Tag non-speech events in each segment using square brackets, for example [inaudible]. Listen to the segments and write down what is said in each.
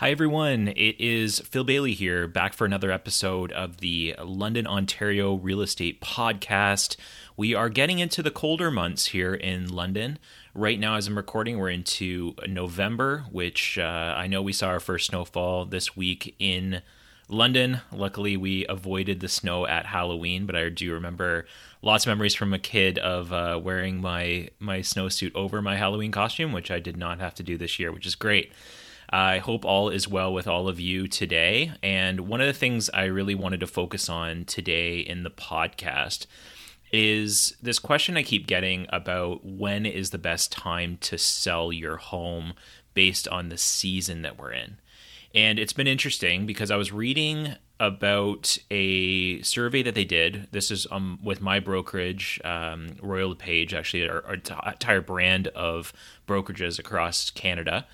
Hi, everyone. It is Phil Bailey here, back for another episode of the London, Ontario Real Estate Podcast. We are getting into the colder months here in London. Right now, as I'm recording, we're into November, which uh, I know we saw our first snowfall this week in London. Luckily, we avoided the snow at Halloween, but I do remember lots of memories from a kid of uh, wearing my my snowsuit over my Halloween costume, which I did not have to do this year, which is great. I hope all is well with all of you today. And one of the things I really wanted to focus on today in the podcast is this question I keep getting about when is the best time to sell your home based on the season that we're in. And it's been interesting because I was reading about a survey that they did. This is um, with my brokerage, um, Royal LePage, actually, our, our entire brand of brokerages across Canada.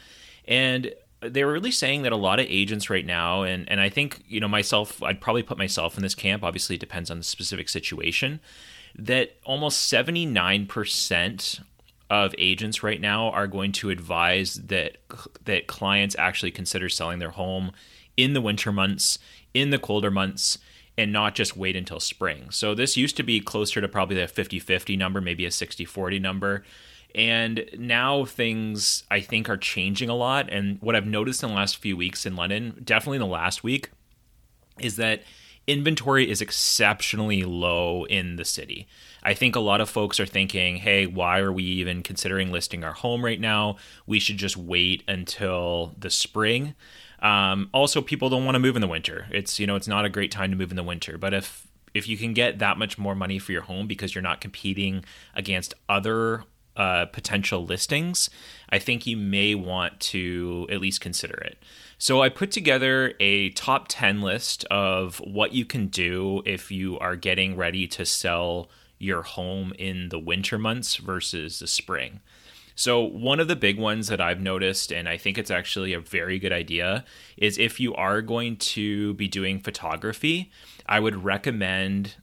And they were really saying that a lot of agents right now, and and I think you know myself, I'd probably put myself in this camp. Obviously, it depends on the specific situation. That almost seventy nine percent of agents right now are going to advise that that clients actually consider selling their home in the winter months, in the colder months, and not just wait until spring. So this used to be closer to probably a 50-50 number, maybe a 60-40 number. And now things I think are changing a lot. And what I've noticed in the last few weeks in London, definitely in the last week, is that inventory is exceptionally low in the city. I think a lot of folks are thinking, hey, why are we even considering listing our home right now? We should just wait until the spring. Um, also, people don't want to move in the winter. It's you know it's not a great time to move in the winter. But if if you can get that much more money for your home because you're not competing against other uh, potential listings, I think you may want to at least consider it. So I put together a top 10 list of what you can do if you are getting ready to sell your home in the winter months versus the spring. So, one of the big ones that I've noticed, and I think it's actually a very good idea, is if you are going to be doing photography, I would recommend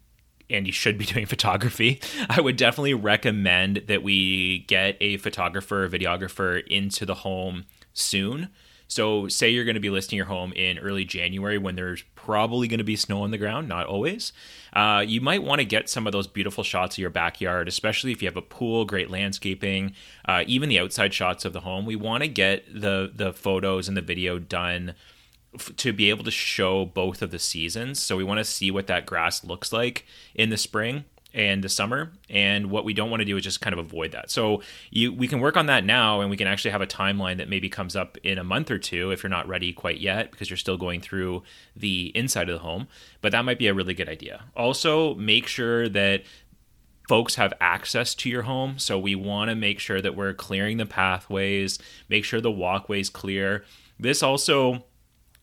and you should be [laughs] doing photography, I would definitely recommend that we get a photographer, a videographer into the home soon. So, say you're going to be listing your home in early January when there's probably going to be snow on the ground, not always. Uh, you might want to get some of those beautiful shots of your backyard, especially if you have a pool, great landscaping, uh, even the outside shots of the home. We want to get the the photos and the video done to be able to show both of the seasons. So we want to see what that grass looks like in the spring and the summer. And what we don't want to do is just kind of avoid that. So you we can work on that now and we can actually have a timeline that maybe comes up in a month or two if you're not ready quite yet because you're still going through the inside of the home. But that might be a really good idea. Also make sure that folks have access to your home. So we want to make sure that we're clearing the pathways make sure the walkways clear. This also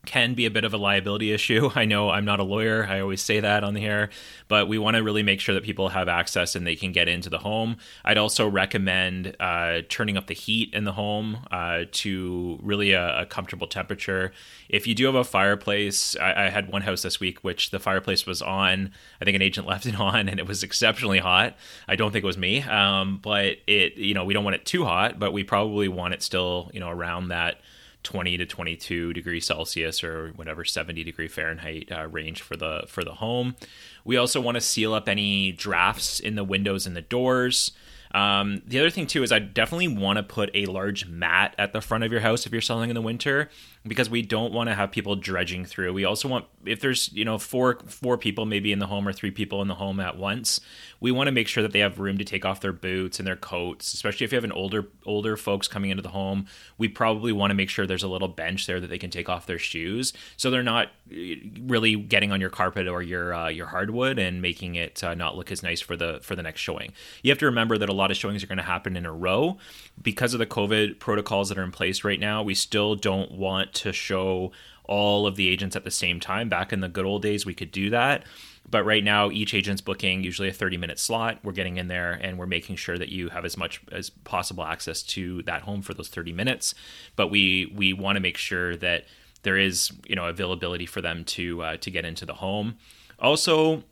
can be a bit of a liability issue. [laughs] I know I'm not a lawyer. I always say that on the air, but we want to really make sure that people have access and they can get into the home. I'd also recommend uh, turning up the heat in the home uh, to really a, a, comfortable temperature. If you do have a fireplace, I, I, had one house this week which the fireplace was on. I think an agent [laughs] left it on and it was exceptionally hot. I don't think it was me, um, but it you know we don't want it too hot, but we probably want it still you know around that 20 to 22 degrees Celsius or whatever 70 degree Fahrenheit uh, range for the for the home. We also want to seal up any drafts in the windows and the doors. Um, the other thing too is I definitely want to put a large mat at the front of your house if you're selling in the winter because we don't want to have people dredging through. We also want if there's you know four four people maybe in the home or three people in the home at once, we want to make sure that they have room to take off their boots and their coats, especially if you have an older older folks coming into the home. We probably want to make sure there's a little bench there that they can take off their shoes so they're not eh, really getting on your carpet or your uh, your hardwood and making it uh, not look as nice for the for the next showing. You have to remember that a lot of showings are going to happen in a row because of the COVID protocols that are in place right now. We still don't want to show all of the agents at the same time. Back in the good old days, we could do that. But right now, each agent's booking usually a 30 minute slot. We're getting in there and we're making sure that you have as much as possible access to that home for those 30 minutes. But we we want to make sure that there is you know availability for them to uh, to get into the home. Also,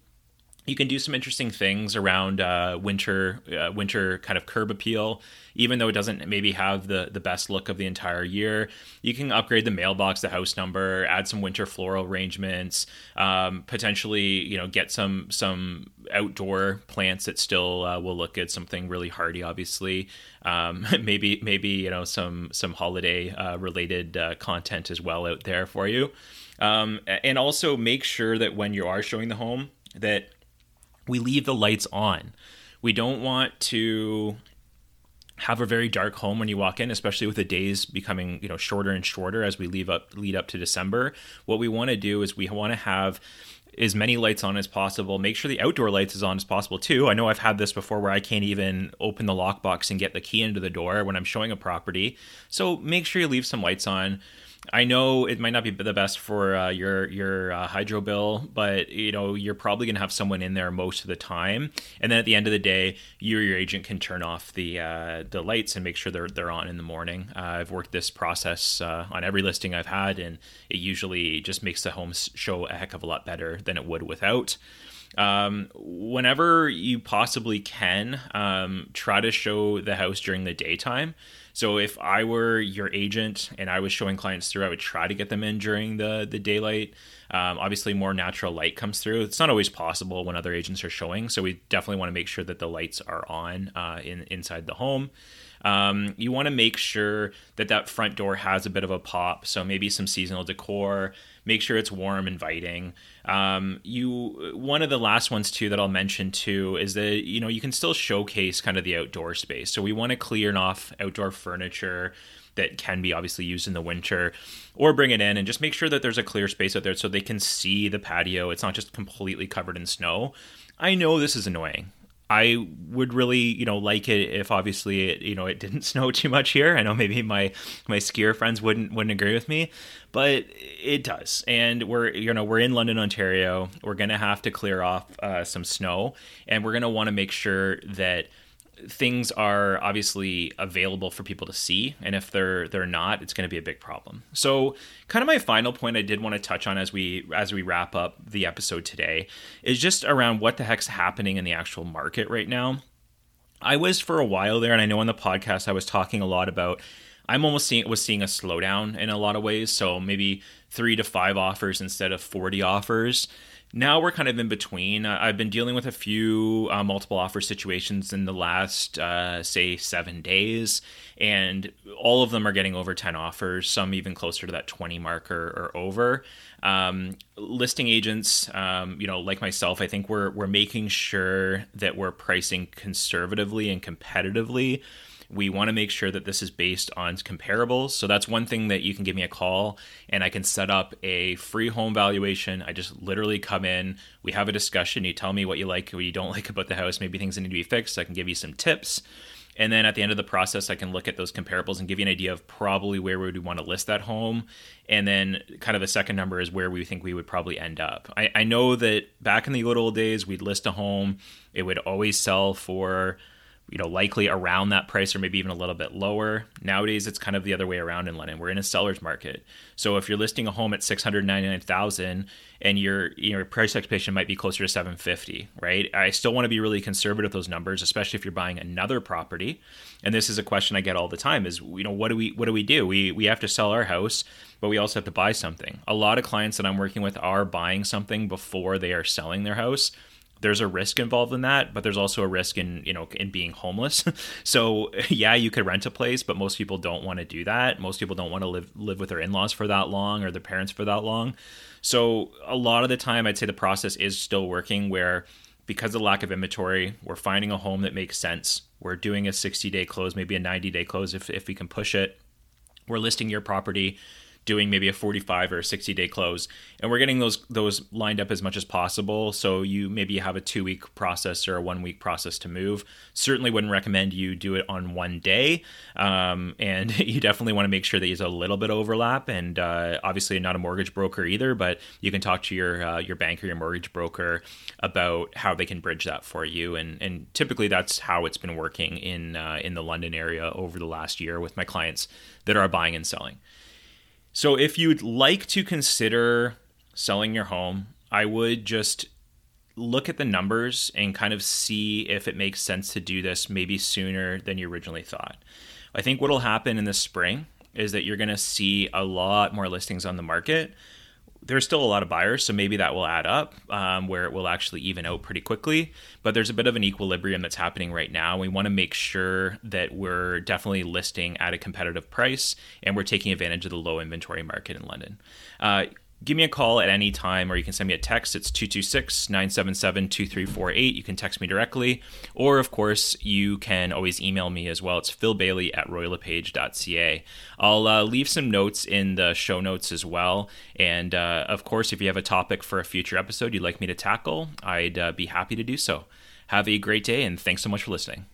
you can do some interesting things around uh, winter uh, winter kind of curb appeal. Even though it doesn't maybe have the the best look of the entire year you can upgrade the mailbox the house number add some winter floral arrangements um, potentially you know get some some outdoor plants that still uh, will look good something really hardy obviously. Um, [laughs] maybe maybe you know some some holiday uh, related uh, content as well out there for you. Um, and also make sure that when you are showing the home that we leave the lights on. We don't want to have a very dark home when you walk in, especially with the days becoming you know shorter and shorter as we leave up lead up to December. What we want to do is we want to have as many lights on as possible. Make sure the outdoor lights is on as possible too. I know I've had this before where I can't even open the lockbox and get the key into the door when I'm showing a property. So make sure you leave some lights on. I know it might not be the best for uh, your your uh, hydro bill, but you know you're probably going to have someone in there most of the time. And then at the end of the day, you or your agent can turn off the uh, the lights and make sure they're they're on in the morning. Uh, I've worked this process uh, on every listing I've had, and it usually just makes the home show a heck of a lot better than it would without. Um, whenever you possibly can, um, try to show the house during the daytime. So if I were your agent and I was showing clients through, I would try to get them in during the the daylight. Um, obviously, more natural light comes through. It's not always possible when other agents are showing, so we definitely want to make sure that the lights are on uh, in inside the home. Um, you want to make sure that that front door has a bit of a pop, so maybe some seasonal decor, make sure it's warm, inviting. Um, you one of the last ones too that I'll mention too is that you know you can still showcase kind of the outdoor space. So we want to clear off outdoor furniture that can be obviously used in the winter or bring it in and just make sure that there's a clear space out there so they can see the patio. It's not just completely covered in snow. I know this is annoying. I would really, you know, like it if obviously it, you know, it didn't [laughs] snow too much here. I know maybe my my skier friends wouldn't wouldn't agree with me, but it does. And we're you know we're in London, Ontario. We're gonna have to clear off uh, some snow, and we're gonna want to make sure that things are obviously available for people to see and if they're they're not it's going to be a big problem. So kind of my final point i did want to touch on as we as we wrap up the episode today is just around what the heck's happening in the actual market right now. I was for a while there and i know on the podcast i was talking a lot about i'm almost seeing was seeing a slowdown in a lot of ways. So maybe three to five offers instead of 40 offers now we're kind of in between. I've been dealing with a few uh, multiple offer situations in the last, uh, say, seven days, and all of them are getting over 10 offers, some even closer to that 20 marker or over. Um, listing agents, um, you know, like myself, I think we're, we're making sure that we're pricing conservatively and competitively we want to make sure that this is based on comparables. So that's one thing that you can give me a call and I can set up a free home valuation. I just literally come in, we have a discussion, you tell me what you like, what you don't [laughs] like about the house, maybe things that need to be fixed. I can give you some tips. And then at the end of the process, I can look at those comparables and give you an idea of probably where would we would want to list that home. And then, kind of the second number is where we think we would probably end up. I, I know that back in the good old days, we'd list a home, it would always sell for you know, likely around that price or maybe even a little bit lower. Nowadays, it's kind of the other way around in London. We're in a seller's market. So if you're listing a home at 699,000 and your your price expectation might be closer to 750, right? I still want to be really conservative with those numbers, especially if you're buying another property. And this is a question I get all the time is, you know, what do we what do we do? We we have to sell our house, but we also have to buy something. A lot of clients that I'm working with are buying something before they are selling their house there's a risk involved in that, but there's also a risk in you know in being homeless. [laughs] so yeah, you could rent a place, but most people don't want to do that. Most people don't want to live live with their in-laws for that long or their parents for that long. So a lot of the time, I'd say the process is still working where because of lack of inventory, we're finding a home that makes sense. We're doing a 60 day close, maybe a 90 day close if, if we can push it. We're listing your property doing maybe a 45 or a 60 day close and we're getting those those lined up as much as possible. So you maybe have a two week process or a one week process to move. Certainly wouldn't recommend you do it on one day. Um, and [laughs] you definitely want to make sure that there's a little bit of overlap and uh, obviously not a mortgage broker either but you can talk to your uh, your bank or your mortgage broker about how they can bridge that for you. And and typically that's how it's been working in uh, in the London area over the last year with my clients that are buying and selling so if you'd like to consider selling your home, I would just look at the numbers and kind of see if it makes sense to do this maybe sooner than you originally thought. I think what will happen in the spring is that you're going to see a lot more listings on the market. There's still a lot of buyers, so maybe that will add up um, where it will actually even out pretty quickly. But there's a bit of an equilibrium that's happening right now. We want to make sure that we're definitely listing at a competitive price and we're taking advantage of the low inventory market in London. Uh, give me a call at any time or you can send me a text. It's 226-977-2348 you can text me directly. Or of course you can always email me as well. It's phil bailey at royallepage.ca i'll uh, leave some notes in the show notes as well. And uh, of course if you have a topic for a future episode you'd like me to tackle i'd uh, be happy to do so. Have a great day and thanks so much for listening